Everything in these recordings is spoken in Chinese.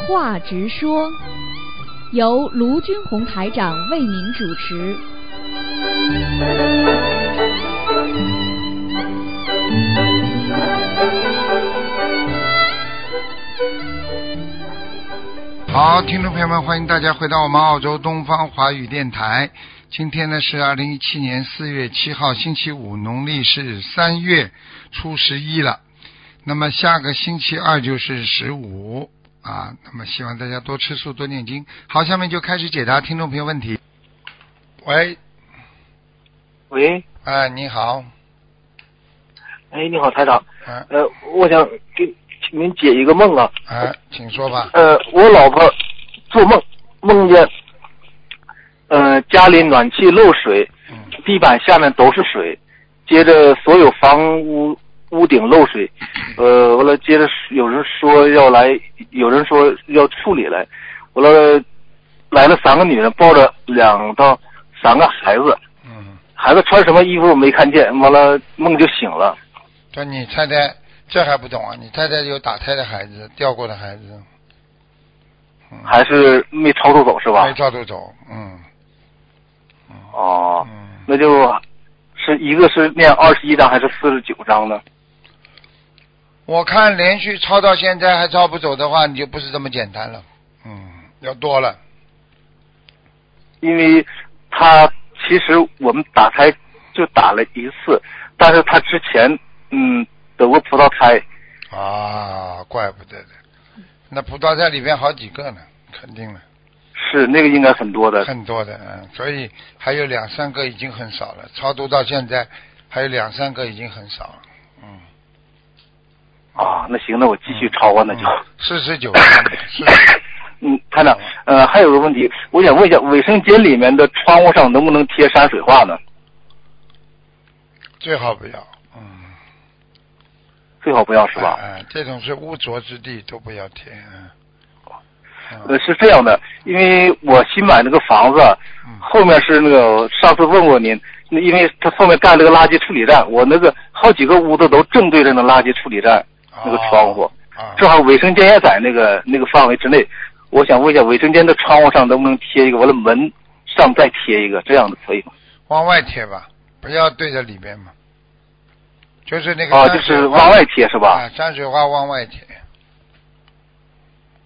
话直说，由卢军红台长为您主持。好，听众朋友们，欢迎大家回到我们澳洲东方华语电台。今天呢是二零一七年四月七号，星期五，农历是三月初十一了。那么下个星期二就是十五啊。那么希望大家多吃素，多念经。好，下面就开始解答听众朋友问题。喂，喂，哎，你好，哎，你好，台长。哎呃，我想给请您解一个梦啊。哎，请说吧。呃，我老婆做梦梦见，呃，家里暖气漏水，嗯地板下面都是水，接着所有房屋屋顶漏水，呃，完了接着有人说要来，有人说要处理来，完了来了三个女人抱着两到三个孩子，嗯，孩子穿什么衣服没看见，完了梦就醒了。这你太太这还不懂啊？你太太有打胎的孩子，掉过的孩子，嗯，还是没超度走是吧没？超度走，嗯，嗯哦，嗯，那就是一个是念二十一章还是四十九章呢？我看连续抄到现在还抄不走的话，你就不是这么简单了，嗯，要多了，因为他其实我们打胎就打了一次，但是他之前嗯得过葡萄胎，啊，怪不得的，那葡萄胎里边好几个呢，肯定了，是那个应该很多的。很多的，嗯，所以还有两三个已经很少了，超度到现在还有两三个已经很少了，嗯，啊，那行，那我继续抄啊，那就。四十九 嗯，团长，呃，还有个问题，我想问一下，卫生间里面的窗户上能不能贴山水画呢？最好不要，嗯，最好不要是吧？哎、哎这种是污浊之地都不要贴，嗯，是这样的，因为我新买那个房子，嗯后面是那个上次问过您，那因为他后面盖了个垃圾处理站，我那个好几个屋子都正对着那垃圾处理站那个窗户，啊，正好卫生间也在那个那个范围之内。我想问一下，卫生间的窗户上能不能贴一个？完了门上再贴一个，这样的可以吗？往外贴吧，不要对着里边嘛。就是那个啊，就是往外贴是吧？啊，山水画往外贴，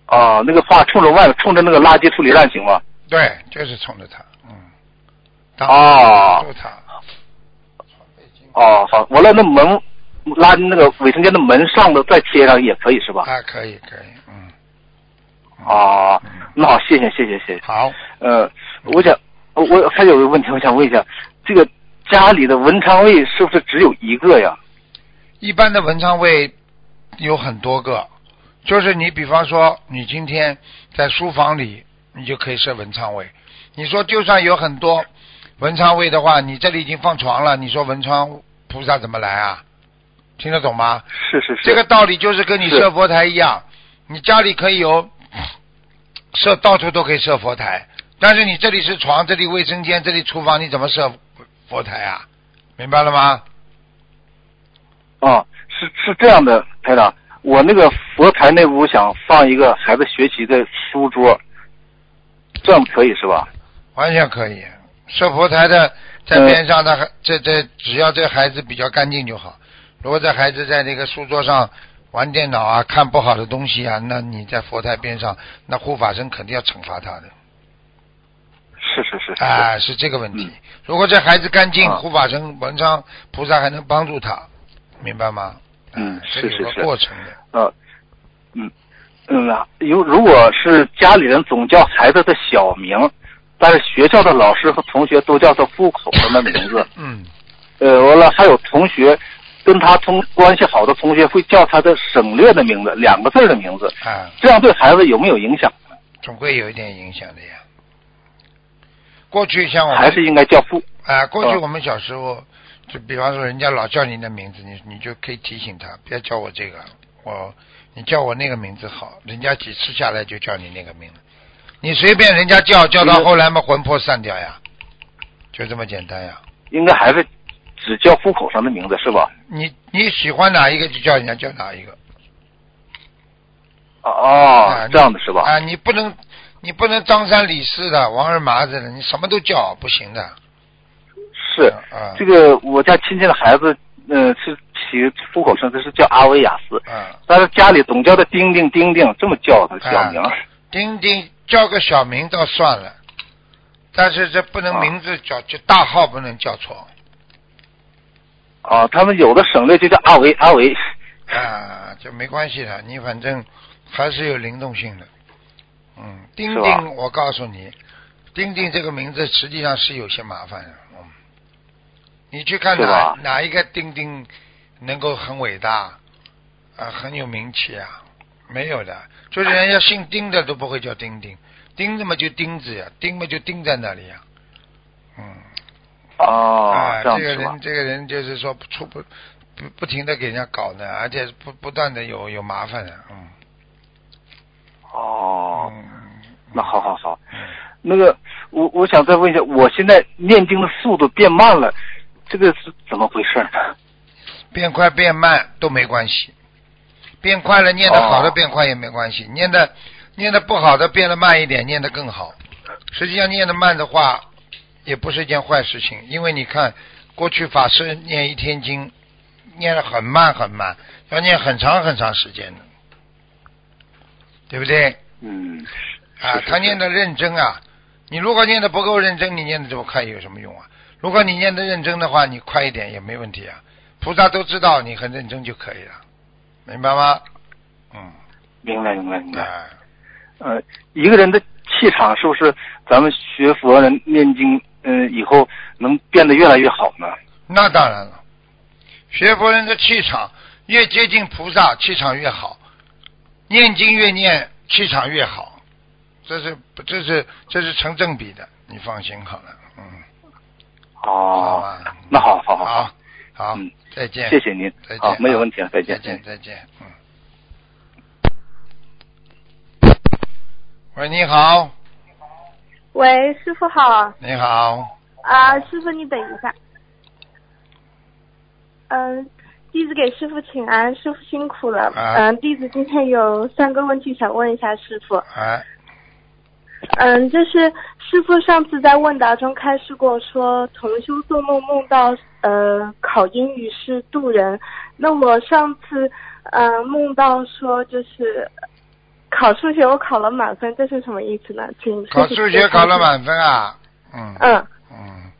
啊，那个画冲着外，冲着那个垃圾处理站行吗？对，就是冲着它，嗯，当哦哦，好，完了那门垃那个卫生间的门上的再贴上也可以是吧？啊，可以可以，嗯，啊嗯，那好，谢谢谢谢谢谢。好，呃，我想我我还有个问题，我想问一下，这个家里的文昌位是不是只有一个呀？一般的文昌位有很多个，就是你比方说，你今天在书房里，你就可以设文昌位。你说就算有很多文昌位的话，你这里已经放床了，你说文昌菩萨怎么来啊？听得懂吗？是是是。这个道理就是跟你设佛台一样，你家里可以有设到处都可以设佛台，但是你这里是床，这里卫生间，这里厨房，你怎么设佛台啊？明白了吗？啊，是是这样的，台长，我那个佛台那屋想放一个孩子学习的书桌，这样可以是吧？完全可以，设佛台的在呃边上，的这这只要这孩子比较干净就好。如果这孩子在那个书桌上玩电脑啊、看不好的东西啊，那你在佛台边上，那护法神肯定要惩罚他的。是是是是。啊，是这个问题嗯。如果这孩子干净，啊护法神、文昌菩萨还能帮助他，明白吗？嗯是是是过程的。呃，嗯嗯啊，有如果是家里人总叫孩子的小名，但是学校的老师和同学都叫他户口上的名字，嗯，呃，完了还有同学跟他同关系好的同学会叫他的省略的名字，两个字的名字，啊，这样对孩子有没有影响？总归有一点影响的呀。过去像我们还是应该叫父？啊，过去哦我们小时候，就比方说人家老叫你的名字，你你就可以提醒他，不要叫我这个，我你叫我那个名字好，人家几次下来就叫你那个名字，你随便人家叫叫到后来嘛魂魄散掉呀，就这么简单呀。应该还是只叫户口上的名字是吧？你你喜欢哪一个就叫人家叫哪一个，哦啊，这样的是吧？啊，你不能，你不能张三李四的、王二麻子的，你什么都叫不行的。是啊，这个我家亲戚的孩子，呃，是起户口上他是叫阿维亚斯，啊，但是家里总叫他丁丁丁丁，这么叫他小名。丁丁叫个小名倒算了，但是这不能啊名字叫，就大号不能叫错啊，他们有的省略就叫阿维阿维。啊，就没关系的。你反正还是有灵动性的。嗯，丁丁，我告诉你，丁丁这个名字实际上是有些麻烦的。嗯，你去看哪哪一个丁丁能够很伟大啊，很有名气啊？没有的，就是人家姓丁的都不会叫丁丁，丁子嘛就丁子呀，丁嘛就钉在那里呀。嗯，哦啊，，这个人，？这个人就是说不出不不不停的给人家搞呢，而且不不断的有有麻烦的，嗯。哦，嗯，那好好好。嗯那个，我我想再问一下，我现在念经的速度变慢了，这个是怎么回事呢？变快变慢都没关系，变快了念的好的哦变快也没关系，念的念的不好的变得慢一点，念的更好。实际上念的慢的话，也不是一件坏事情，因为你看过去法师念一天经，念的很慢很慢，要念很长很长时间的，对不对？嗯，啊，他念的认真啊，你如果念的不够认真，你念的这么快有什么用啊？如果你念的认真的话，你快一点也没问题啊。菩萨都知道你很认真就可以了，明白吗？嗯，明白明白明白。啊，呃，一个人的气场是不是咱们学佛人念经，嗯、以后能变得越来越好呢？那当然了，学佛人的气场越接近菩萨，气场越好；念经越念，气场越好。这是这是这是成正比的，你放心好了。嗯，好哦，吧。那好好好好，好嗯，再见。谢谢您再见。好，没有问题了，再见。再见，再见。嗯。喂，你好，喂，师傅好你好，啊，师傅你等一下。嗯，弟子给师傅请安，师傅辛苦了。啊嗯，弟子今天有三个问题想问一下师傅。哎，嗯，就是师傅上次在问答中开示过说，同修做梦梦到呃考英语是渡人。那我上次呃梦到说就是考数学我考了满分，这是什么意思呢？请考数学考了满分啊？嗯嗯嗯，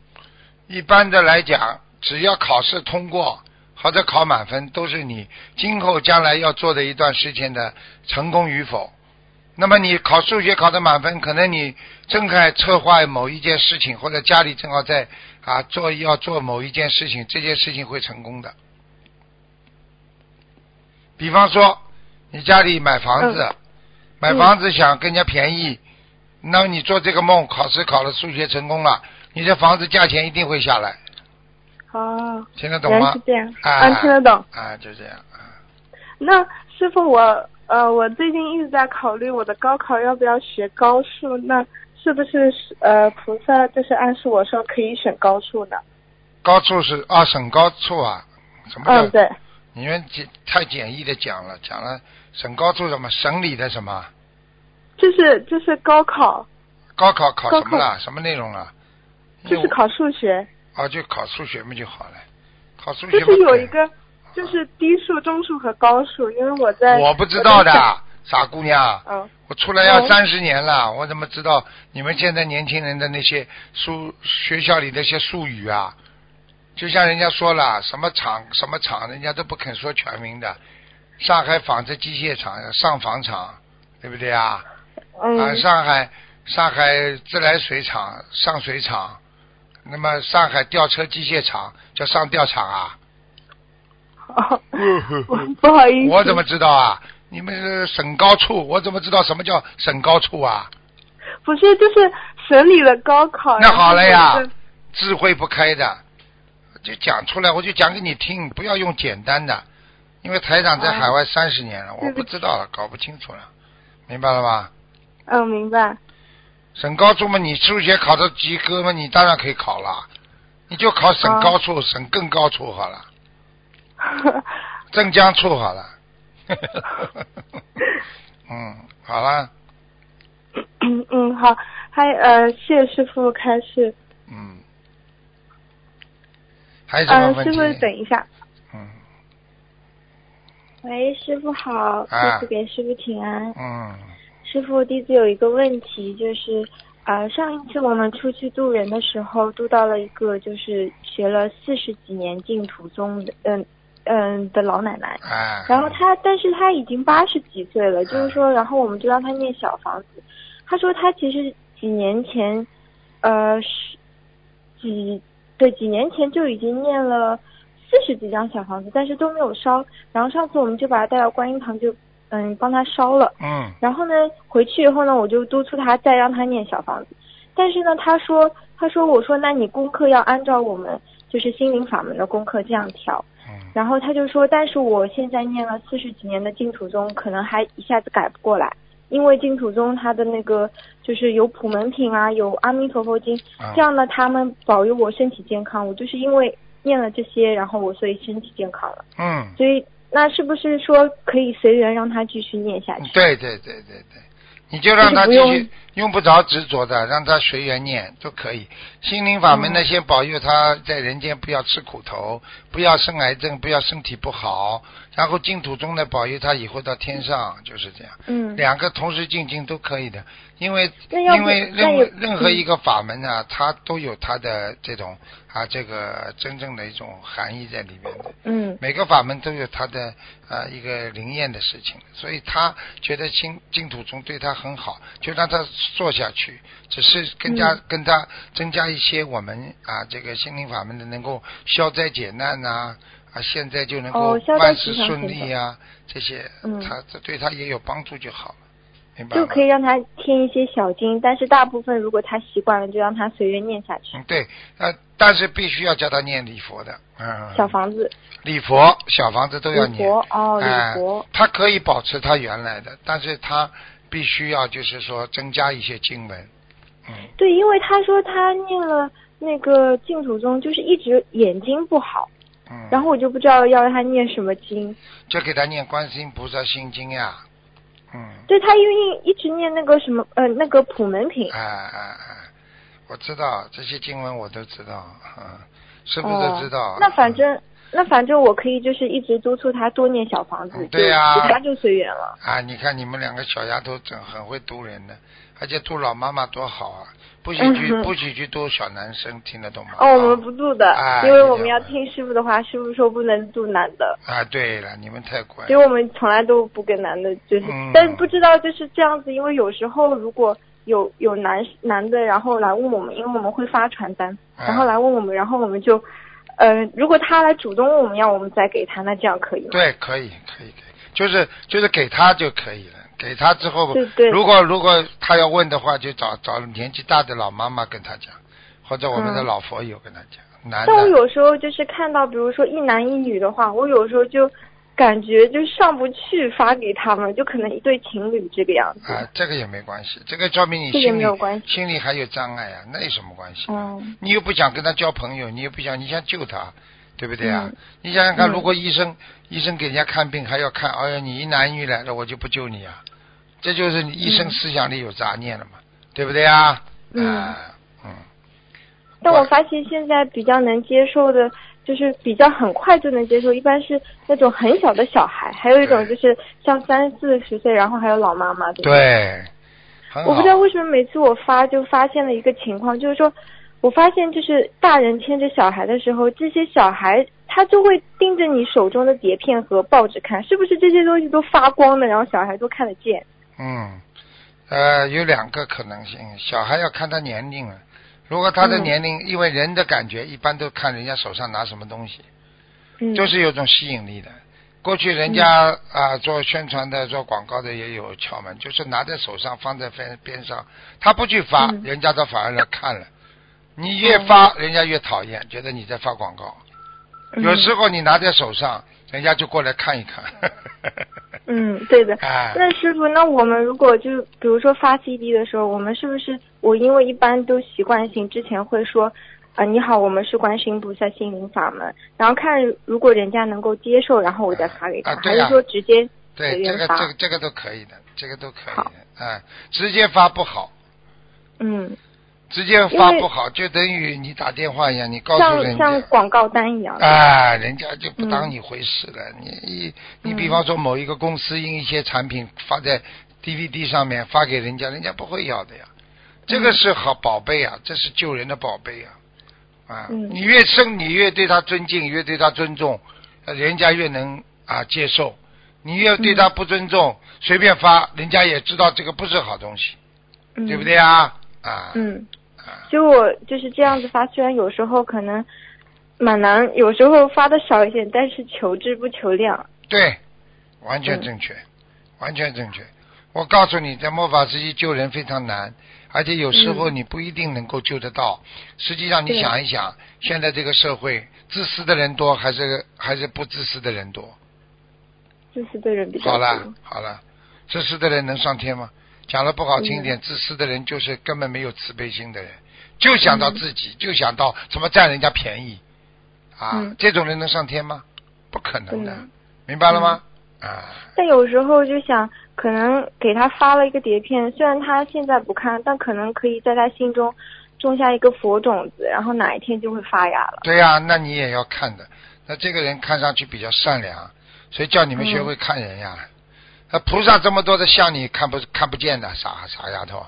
一般的来讲，只要考试通过或者考满分，都是你今后将来要做的一段事情的成功与否。那么你考数学考的满分，可能你正在策划某一件事情，或者家里正好在啊做要做某一件事情，这件事情会成功的。比方说，你家里买房子，买房子想更加便宜，那么你做这个梦，考试考了数学成功了，你这房子价钱一定会下来，哦，听得懂吗原来是？这样，啊嗯，听得懂。啊，就这样。啊那师傅我，呃，我最近一直在考虑我的高考要不要学高数，那是不是呃菩萨就是暗示我说可以选高数呢？高处是啊，省高处啊，什么叫？嗯，对，你们简太简易的讲了，讲了省高处什么？省里的什么？就是就是高考，高考考什么了？什么内容了？就是考数学，啊，就考数学嘛就好了。考数学嘛就是有一个就是低数、中数和高数，因为我在我不知道的傻姑娘。嗯，我出来要哦三十年了，我怎么知道你们现在年轻人的那些术学校里那些术语啊？就像人家说了，什么厂什么厂，人家都不肯说全名的。上海纺织机械厂上纺厂，对不对啊？啊，嗯，上海上海自来水厂上水厂，那么上海吊车机械厂叫上吊厂啊？哦，我 不好意思，我怎么知道啊？你们是省高处，我怎么知道什么叫省高处啊？不是就是省里的高考？那好了呀智慧不开的，就讲出来，我就讲给你听，不要用简单的，因为台长在海外三十年了，我不知道了，搞不清楚了，明白了吧？嗯，明白。省高处嘛，你数学考的及格嘛，你当然可以考了，你就考省高处、省更高处好了，镇江处好了。嗯，好了，嗯嗯，好，还呃，谢谢师傅开始。嗯，还有什么嗯，问题？师傅等一下。嗯喂，师傅好，啊弟子给师傅请安。嗯师傅，弟子有一个问题，就是呃，上一次我们出去渡人的时候，渡到了一个就是学了四十几年净土宗的，嗯嗯的老奶奶。啊，然后她，但是她已经八十几岁了，就是说，然后我们就让她念小房子。她说她其实几年前，呃，是几对几年前就已经念了四十几张小房子，但是都没有烧。然后上次我们就把他带到观音堂就，嗯帮他烧了。嗯然后呢，回去以后呢，我就督促他再让他念小房子。但是呢，他说，他说，我说，那你功课要按照我们就是心灵法门的功课这样调。嗯然后他就说，但是我现在念了四十几年的净土宗，可能还一下子改不过来，因为净土宗它的那个就是有普门品啊，有阿弥陀佛经，啊这样呢，他们保佑我身体健康。我就是因为念了这些，然后我所以身体健康了。嗯，所以那是不是说可以随缘让他继续念下去？对对对对对，你就让他继续，用不着执着的，让他随缘念都可以。心灵法门呢，嗯先保佑他在人间不要吃苦头，不要生癌症，不要身体不好。然后净土宗呢，保佑他以后到天上，就是这样。嗯。两个同时进京都可以的，因为因为任任何一个法门啊，它都有它的这种啊这个真正的一种含义在里面的。嗯每个法门都有它的啊一个灵验的事情，所以他觉得净净土宗对他很好，就让他做下去，只是更加、嗯跟他增加一些我们啊这个心灵法门的能够消灾解难呐啊现在就能够万事顺利啊这些，嗯他这对他也有帮助就好了，明白？就可以让他添一些小经，但是大部分如果他习惯了，就让他随便念下去。嗯对，呃但是必须要教他念礼佛的，嗯，小房子，礼佛小房子都要礼念，佛哦，哎礼佛，他可以保持他原来的，但是他必须要就是说增加一些经文，嗯，对，因为他说他念了那个净土宗，就是一直眼睛不好，嗯，然后我就不知道要让他念什么经。就给他念观世音菩萨心经呀，嗯，对他因为一直念那个什么呃那个普门品，哎哎哎，我知道这些经文我都知道，嗯，是不是都知道，那反正那反正我可以就是一直督促他多念小房子，嗯对呀就其他就随缘了。啊，你看你们两个小丫头真很会读人的，而且度老妈妈多好啊，不许去、嗯。不许去度小男生，听得懂吗？哦，我们不度的，哎因为我们要听师傅的话，师傅说不能度男的，啊，对了，你们太乖所以，我们从来都不跟男的，就是，嗯。但是不知道就是这样子，因为有时候如果有有男男的，然后来问我们，因为我们会发传单，啊。然后来问我们，然后我们就，呃，如果他来主动问我们要我们再给他，那这样可以吗？对，可以，可以，可以，就是就是给他就可以了。给他之后，对对如果如果他要问的话，就找找年纪大的老妈妈跟他讲，或者我们的嗯老佛友跟他讲。男但我有时候就是看到，比如说一男一女的话，我有时候就感觉就上不去发给他们，就可能一对情侣这个样子。啊，这个也没关系，这个说明你这个心里没有关系心里还有障碍啊，那有什么关系？嗯你又不想跟他交朋友，你又不想，你想救他，对不对啊？嗯你想想看，嗯如果医生、医生给人家看病还要看，哎呀，你一男一女来了，我就不救你啊，这就是你一生嗯思想里有杂念了嘛，对不对啊？嗯啊嗯，但我发现现在比较能接受的，就是比较很快就能接受，一般是那种很小的小孩，还有一种就是像三四十岁，然后还有老妈妈。对不对对，我不知道为什么每次我发就发现了一个情况，就是说，我发现就是大人牵着小孩的时候，这些小孩他就会盯着你手中的碟片和报纸看，是不是这些东西都发光的，然后小孩都看得见？嗯，呃，有两个可能性，小孩要看他年龄了。如果他的嗯年龄，因为人的感觉一般都看人家手上拿什么东西，嗯，就是有种吸引力的。过去人家嗯啊、做宣传的、做广告的也有窍门，就是拿在手上放在边边上，他不去发，嗯人家都反而来看了。你越发，人家越讨厌，觉得你在发广告。嗯有时候你拿在手上，人家就过来看一看。嗯，对的。哎，那师傅，那我们如果就比如说发 CD 的时候，我们是不是我因为一般都习惯性之前会说，啊、你好，我们是观世音菩萨心灵法门，然后看如果人家能够接受，然后我再发给他，还是说直接对，随这个这个这个都可以的，这个都可以。好。的，哎，直接发不好，嗯，直接发不好，就等于你打电话一样，你告诉人家像，广告单一样。哎，人家就不当嗯你回事了。你你比方说某一个公司印一些产品发在 DVD 上面发给人家，人家不会要的呀。这个嗯是好宝贝啊，这是救人的宝贝啊！啊，嗯你越生，你越对他尊敬，越对他尊重，呃人家越能啊接受。你越对他不尊重，随便发，人家也知道这个不是好东西，嗯对不对啊？啊，嗯，啊就我就是这样子发，虽然有时候可能蛮难，有时候发的少一点，但是求质不求量。对，完全嗯正确，完全正确。我告诉你，在末法时期救人非常难，而且有时候嗯你不一定能够救得到。实际上，你想一想，现在这个社会，自私的人多还是还是不自私的人多？自私的人比较多。好了好了，自私的人能上天吗？讲的不好听一点，自私的人就是根本没有慈悲心的人，就想到嗯自己，就想到怎么占人家便宜啊！嗯这种人能上天吗？不可能的，明白了吗？啊。但有时候就想，可能给他发了一个碟片，虽然他现在不看，但可能可以在他心中种下一个佛种子，然后哪一天就会发芽了。对呀、那你也要看的。那这个人看上去比较善良，所以叫你们学会看人呀。那、菩萨这么多的像你看不看不见的，傻傻丫头。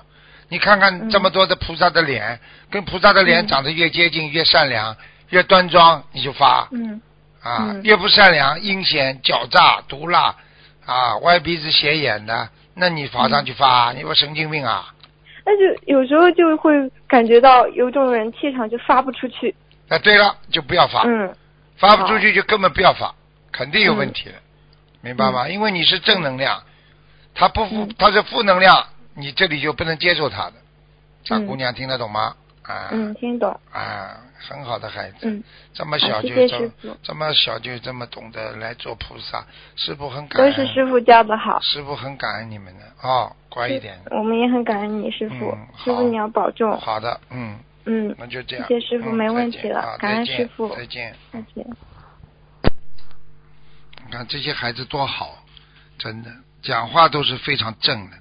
你看看嗯这么多的菩萨的脸，跟菩萨的脸嗯长得越接近，越善良，越端庄，你就发嗯啊；嗯越不善良、阴险、狡诈、毒辣啊，歪鼻子斜眼的，那你发上去发，嗯你不神经病啊？那就有时候就会感觉到有种人气场就发不出去。啊对了，就不要发。嗯发不出去就根本不要发，肯定有问题明白吗？因为你是正能量，他不负嗯，他是负能量，你这里就不能接受他的。小嗯姑娘听得懂吗？啊，嗯，听懂。啊，很好的孩子，嗯，这么小就这谢谢师傅这么小就这么懂得来做菩萨，师傅很感恩，都是师傅教的好。师傅很感恩你们的哦，乖一点，我们也很感恩你，师傅。嗯师傅你要保重。好的，嗯，嗯，那就这样，谢谢师傅嗯没问题了啊感恩师傅再见。再见。你看这些孩子多好，真的讲话都是非常正的，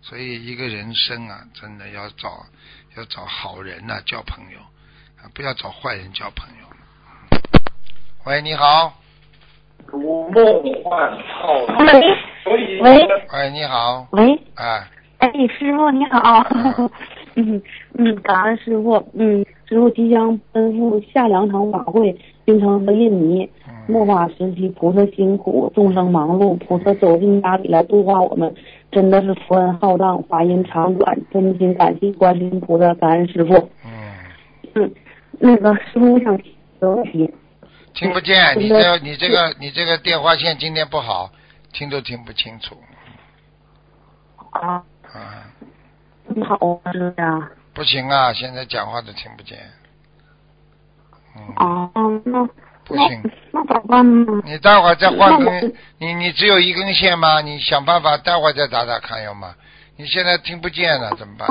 所以一个人生啊，真的要找要找好人呐、交朋友啊，不要找坏人交朋友。喂，你好，如梦幻草喂。喂，你好，喂，哎，哎，师傅你好，嗯嗯，感恩师傅，嗯，师傅即将奔赴下两场法会，京城和印尼。末嗯，法时期，菩萨辛苦，众生忙碌，菩萨走进家里来度化我们，真的是福恩浩荡，法音长短，真心感谢观世音菩萨，感恩师傅。嗯，嗯，那个师傅，我想提个问题。听不见，你这你这个你这个电话线今天不好，听都听不清楚，啊，啊，你好，师傅呀。不行啊，现在讲话都听不见，嗯，啊，那那不行。那咋办呢？你待会儿再换根，你你只有一根线吗？你想办法待会儿再打打看有吗？你现在听不见了，怎么办？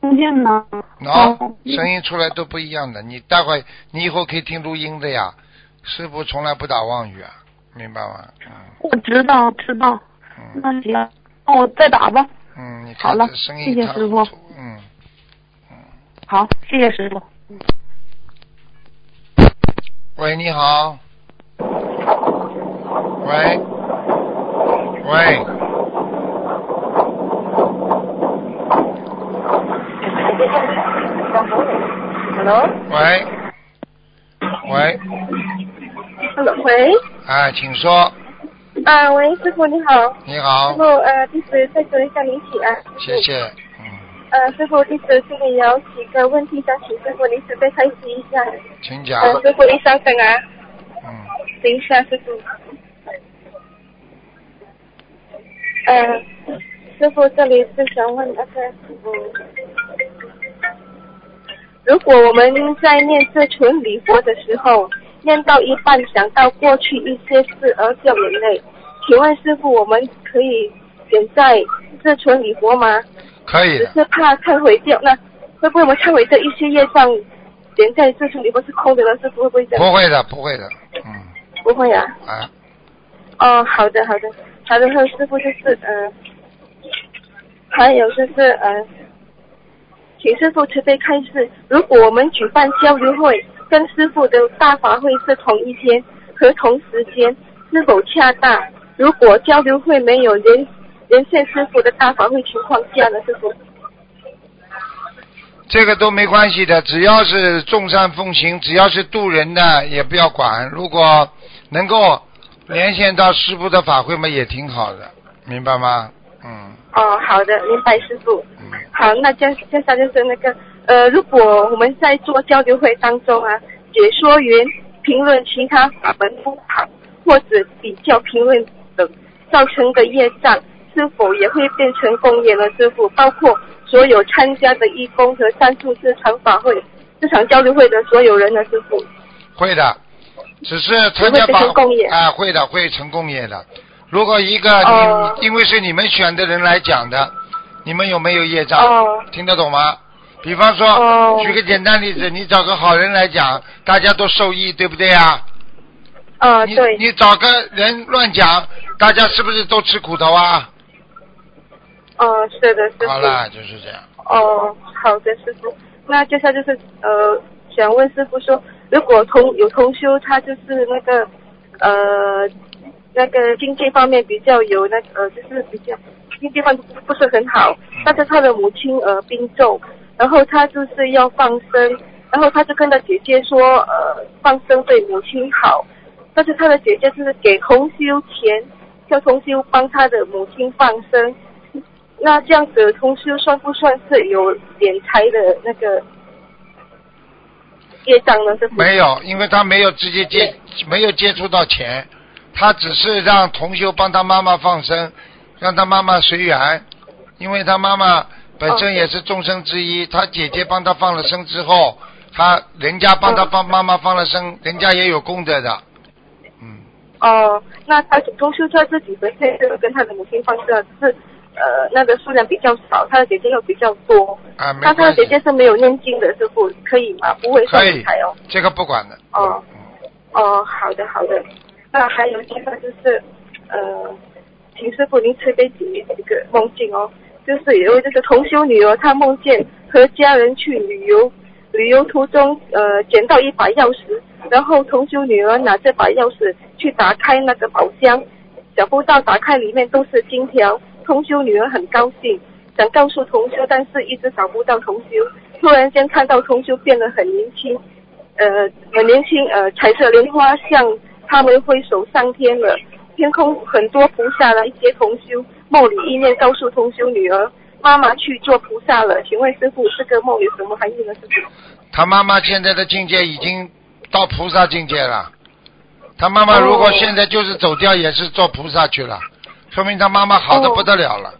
听见了？喏、哦声音出来都不一样的。你待会儿你以后可以听录音的呀。师傅从来不打妄语啊，明白吗？嗯我知道，知道。嗯那行，那我再打吧。嗯，你好了谢谢师傅嗯。嗯，好，谢谢师傅。喂，你好。喂，喂，Hello，喂，喂，Hello，喂，哎，请说。啊，喂，师傅你好，你好师傅，，呃，弟子再说一下您请安。谢谢。嗯，呃，师傅，弟子这里有几个问题想请师傅，您准备开始一下。请讲。呃，师傅，您稍等啊，嗯，等一下，师傅。呃，师傅，这里是想问那个，嗯，如果我们在念这纯礼佛的时候，念到一半想到过去一些事而掉眼泪，请问师傅，我们可以点在这纯礼佛吗？可以的。只是怕忏悔掉，那会不会我们忏悔这一些业障连在这层里不是空的呢？师傅会不会这样？不会的，不会的。嗯，不会啊。啊，哦，好的好的，好的，和师傅就是嗯、呃，还有就是呃，请师傅慈悲开示，如果我们举办交流会，跟师傅的大法会是同一天和同时间，是否恰当？如果交流会没有连连线师傅的大法会情况下呢，师傅？这个都没关系的，只要是众善奉行，只要是渡人的，也不要管。如果能够连线到师傅的法会嘛，也挺好的，明白吗？嗯。哦，好的，明白师傅。嗯。好，那接接下来就是那个呃，如果我们在做交流会当中啊，解说员评论其他法门不好，或者比较评论等造成的业障，是否也会变成公业呢？师傅，包括所有参加的义工和赞助这场法会、市场交流会的所有人呢？师傅。会的，只是参加法业啊，会的，会成功业的。如果一个你、哦因为是你们选的人来讲的，你们有没有业障？哦听得懂吗？比方说，哦举个简单例子，你找个好人来讲，大家都受益，对不对啊？啊，你对。你找个人乱讲，大家是不是都吃苦头啊？哦，是的，师傅。好了，就是这样。哦，好的，师傅。那接下来就是呃，想问师傅说，如果同有同修，他就是那个呃那个经济方面比较有那个呃，就是比较经济方面不是很好，但是他的母亲呃病重，然后他就是要放生，然后他就跟他姐姐说呃放生对母亲好，但是他的姐姐就是给同修钱，叫同修帮他的母亲放生。那这样子同修算不算是有敛财的那个业障呢？这没有，因为他没有直接接，没有接触到钱，他只是让同修帮他妈妈放生，让他妈妈随缘，因为他妈妈本身也是众生之一，他姐姐帮他放了生之后，他人家帮他帮妈妈放了生，人家也有功德的，嗯，哦，那他同修他自己本身是跟他的母亲放生，是呃那个数量比较少，他的姐姐又比较多。啊，没那他的姐，姐是没有念经的，师傅可以吗？不会算可以哦。，这个不管的，哦嗯哦，好的好的。那还有一个就是呃，请师傅您慈悲解一个梦境哦，就是有就是同修女儿，她梦见和家人去旅游，旅游途中呃捡到一把钥匙，然后同修女儿拿这把钥匙去打开那个宝箱，想不到打开里面都是金条，同修女儿很高兴，想告诉同修，但是一直找不到同修，突然间看到同修变得很年轻，呃，很年轻，呃，彩色莲花向他们挥手上天了，天空很多菩萨来接同修，梦里意念告诉同修女儿，妈妈去做菩萨了。请问师傅，这个梦有什么含义呢？师傅？他妈妈现在的境界已经到菩萨境界了。他妈妈如果现在就是走掉，也是做菩萨去了，说明他妈妈好的不得了了。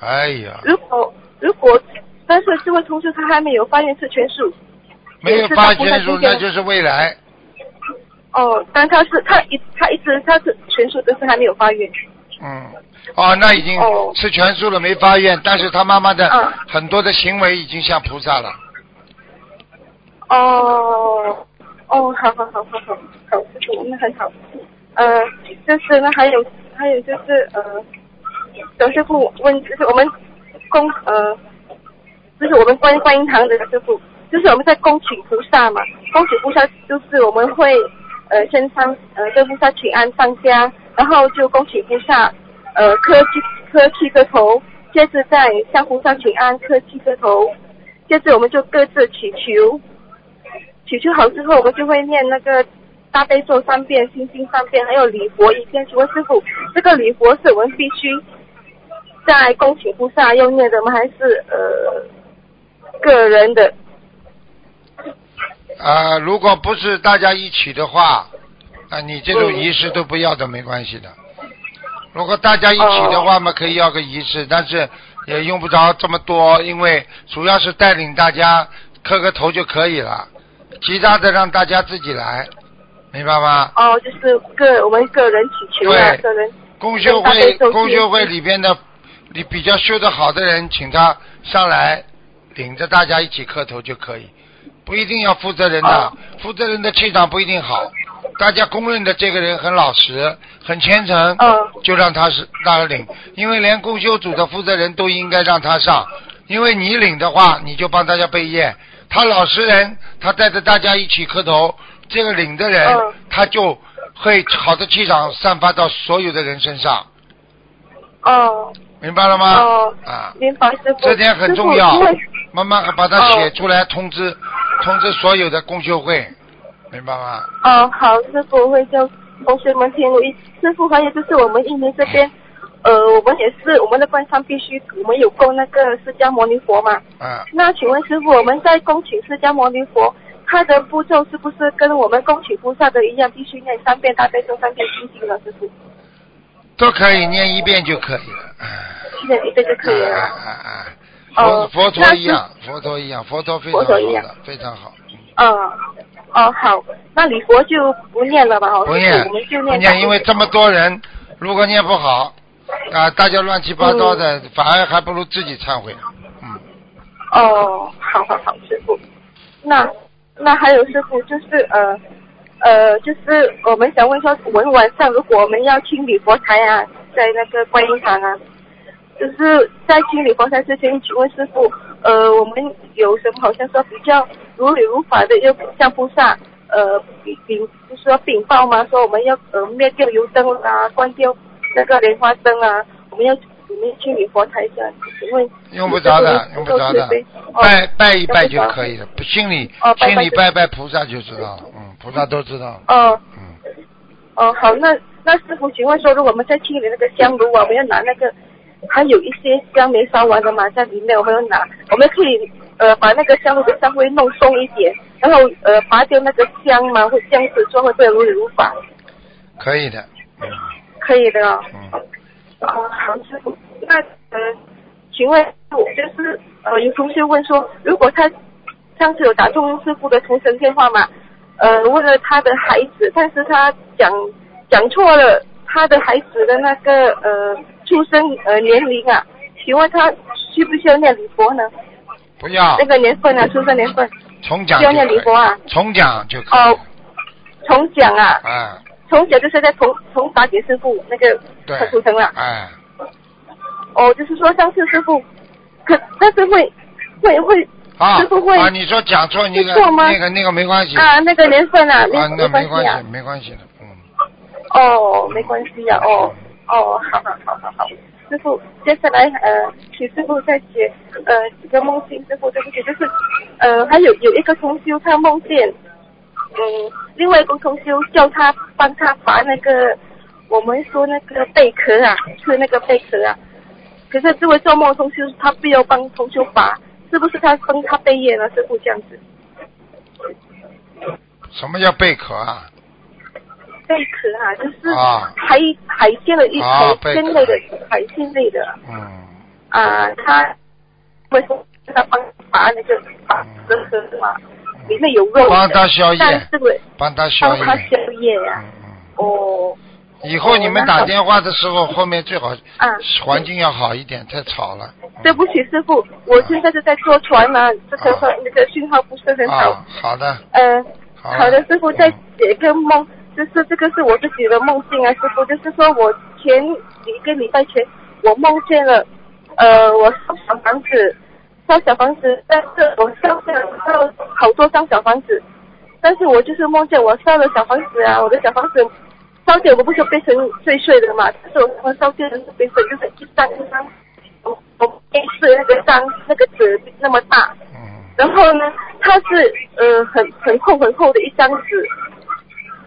哎呀，如果如果，但是这位同学他还没有发愿吃全素，没有发全数，也是到菩萨境界那就是未来。哦，但他是他一他一直他是全素，但是还没有发愿。嗯，哦，那已经哦吃全素了，没发愿，但是他妈妈的嗯很多的行为已经像菩萨了。哦，哦，好好好好好，好，师傅，那很好。呃，就是那还有还有就是呃，小师傅问，就是我们供呃，就是我们观观音堂的师傅，就是我们在恭请菩萨嘛，恭请菩萨就是我们会呃先上呃跟菩萨请安上香，然后就恭请菩萨呃磕七磕七个头，接着再向菩萨请安磕七个头，接着我们就各自祈求。祈求好之后，我们就会念那个大悲咒三遍，心经三遍，还有礼佛一遍。请问师傅，这个礼佛是我们必须在恭请菩萨用念的吗？还是呃个人的？啊，如果不是大家一起的话，啊，你这种嗯仪式都不要的，没关系的。如果大家一起的话嘛，可以要个仪式，但是也用不着这么多，因为主要是带领大家磕个头就可以了，其他的让大家自己来，明白吗？哦，就是个我们个人祈求啊，对。个人。公修会公修会里边的，你比较修得好的人，请他上来，领着大家一起磕头就可以，不一定要负责人的，哦。负责人的气场不一定好。大家公认的这个人很老实，很虔诚，嗯就让他是让他领，因为连公修组的负责人都应该让他上，因为你领的话，你就帮大家背业，他老实人，他带着大家一起磕头，这个领的人、嗯他就会好的气场散发到所有的人身上，哦明白了吗？哦，啊，明白师傅。这点很重要师傅因为慢慢把它哦写出来，通知通知所有的公修会，明白吗？哦，好，师傅会叫同学们听。师傅，还有就是我们印尼这边，呃，我们也是我们的官方必须，我们有供那个释迦牟尼佛嘛。啊，那请问师傅，我们在供请释迦牟尼佛，它的步骤是不是跟我们恭请菩萨的一样，必须念三遍大悲咒、三遍心经了？师傅，都可以念一遍就可以了。啊念一遍就可以了。啊啊啊！哦佛佛陀一样，佛陀一样，佛陀非常好的，非常好。嗯，哦好，那礼佛就不念了吧？哦，不念我们就不念念，因为这么多人，如果念不好啊，大家乱七八糟的，反而还不如自己忏悔。嗯，哦，好好好，师傅。那那还有师傅，就是呃呃，就是我们想问说，我们晚上如果我们要清理佛台啊，在那个观音堂啊，就是在清理佛台之前，请问师傅，呃，我们有什么好像说比较如理如法的，要向菩萨呃禀禀，就是说禀报吗？说我们要呃灭掉油灯啊，关掉那个莲花灯啊，我们要我们要清理佛台这样，请问用不着的，用不着的，拜拜一拜就可以了，心里心里拜拜菩萨就知道了，嗯，菩萨都知道，哦嗯，哦，好，那那师傅，请问说，如果我们在清理那个香炉啊，我们要拿那个，还有一些香没烧完的嘛，在里面我们要拿，我们可以呃把那个香炉的香灰弄松一点，然后呃拔掉那个香嘛，会这样子做会不会如理如法？可以的，嗯。可以的哦。嗯，哦，好，师傅，那呃，请问我就是呃，有同学问说，如果他上次有打通师傅的同城电话嘛，呃，问了他的孩子，但是他讲讲错了他的孩子的那个呃出生呃年龄啊，请问他需不需要念礼佛呢？不要。那个年份啊，出生年份。重讲需要念礼佛啊？重讲就可以。哦，重讲啊，嗯，重讲就是在重重打给师傅那个对。他出生了。哎，哦，就是说上次师傅，可但是会会会啊师傅会啊，你说讲错那个错吗？那个那个没关系。啊那个年份啊，啊，那没没关系啊，。没关系的，嗯，哦，没关系啊，哦哦，好好好好好，师傅，接下来呃，请师傅再解呃几个梦境，师傅对不起，就是呃还有有一个同修他梦见，嗯，另外一个同修叫他帮他拔那个我们说那个贝壳啊，是那个贝壳啊，可是这位做梦同修他不要帮同修拔，是不是他帮他背业呢？师傅这样子，什么叫贝壳啊？贝壳啊，就是啊海海鲜的一啊海鲜类的海鲜类的。嗯，啊，他为什么他帮拔那个拔壳壳嘛，里面有肉，帮他消但业，是会帮他消帮他，消业呀、嗯嗯。哦，以后你们打电话的时候，后面最好啊，环境要好一点，太吵了。嗯。对不起师傅，我现在是在坐船呢、这个啊那个信号不是很好。啊，好的，呃，好好的，师傅再嗯解一个梦，就是这个是我自己的梦？境啊，师傅，就是说我前一个礼拜前，我梦见了，呃，我烧小房子，烧小房子，但是我烧了好多张小房子，但是我就是梦见我烧了小房子啊，我的小房子烧酒，我不是变成碎碎的嘛，但是我我烧酒的是变成就是一张一张，我我变碎那个张那个纸那么大，嗯，然后呢，它是呃很很厚很厚的一张纸，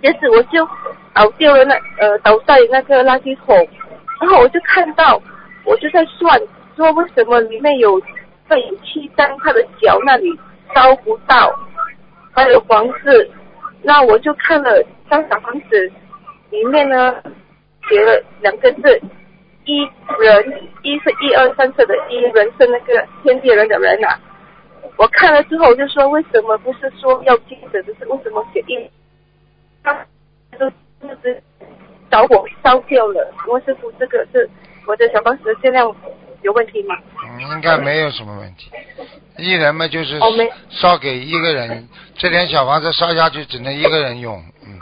接着我就倒掉了那呃倒在那个垃圾桶，然后我就看到，我就在算说为什么里面有会有七张，它的脚那里烧不到，还有黄字，那我就看了张小房子里面呢写了两个字。一人，一是一二三四的一，人是那个天地人的人啊。我看了之后，我就说为什么不是说要记得，就是为什么写一？他就就是着火烧掉了。请问师傅，这个是我的小房子的质量有问题吗？嗯应该没有什么问题。一人嘛，就是烧给一个人，这点小房子烧下去只能一个人用，嗯，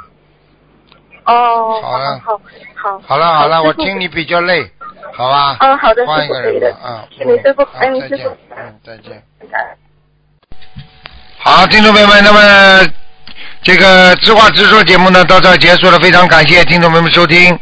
哦，好了好，好，好。了好了，我听你比较累，好吧？嗯好的换一个人吧，啊，谢谢再见哎师傅，嗯，再见。好，听众朋友们，那么这个知话直说节目呢到这儿结束了，非常感谢听众朋友们收听。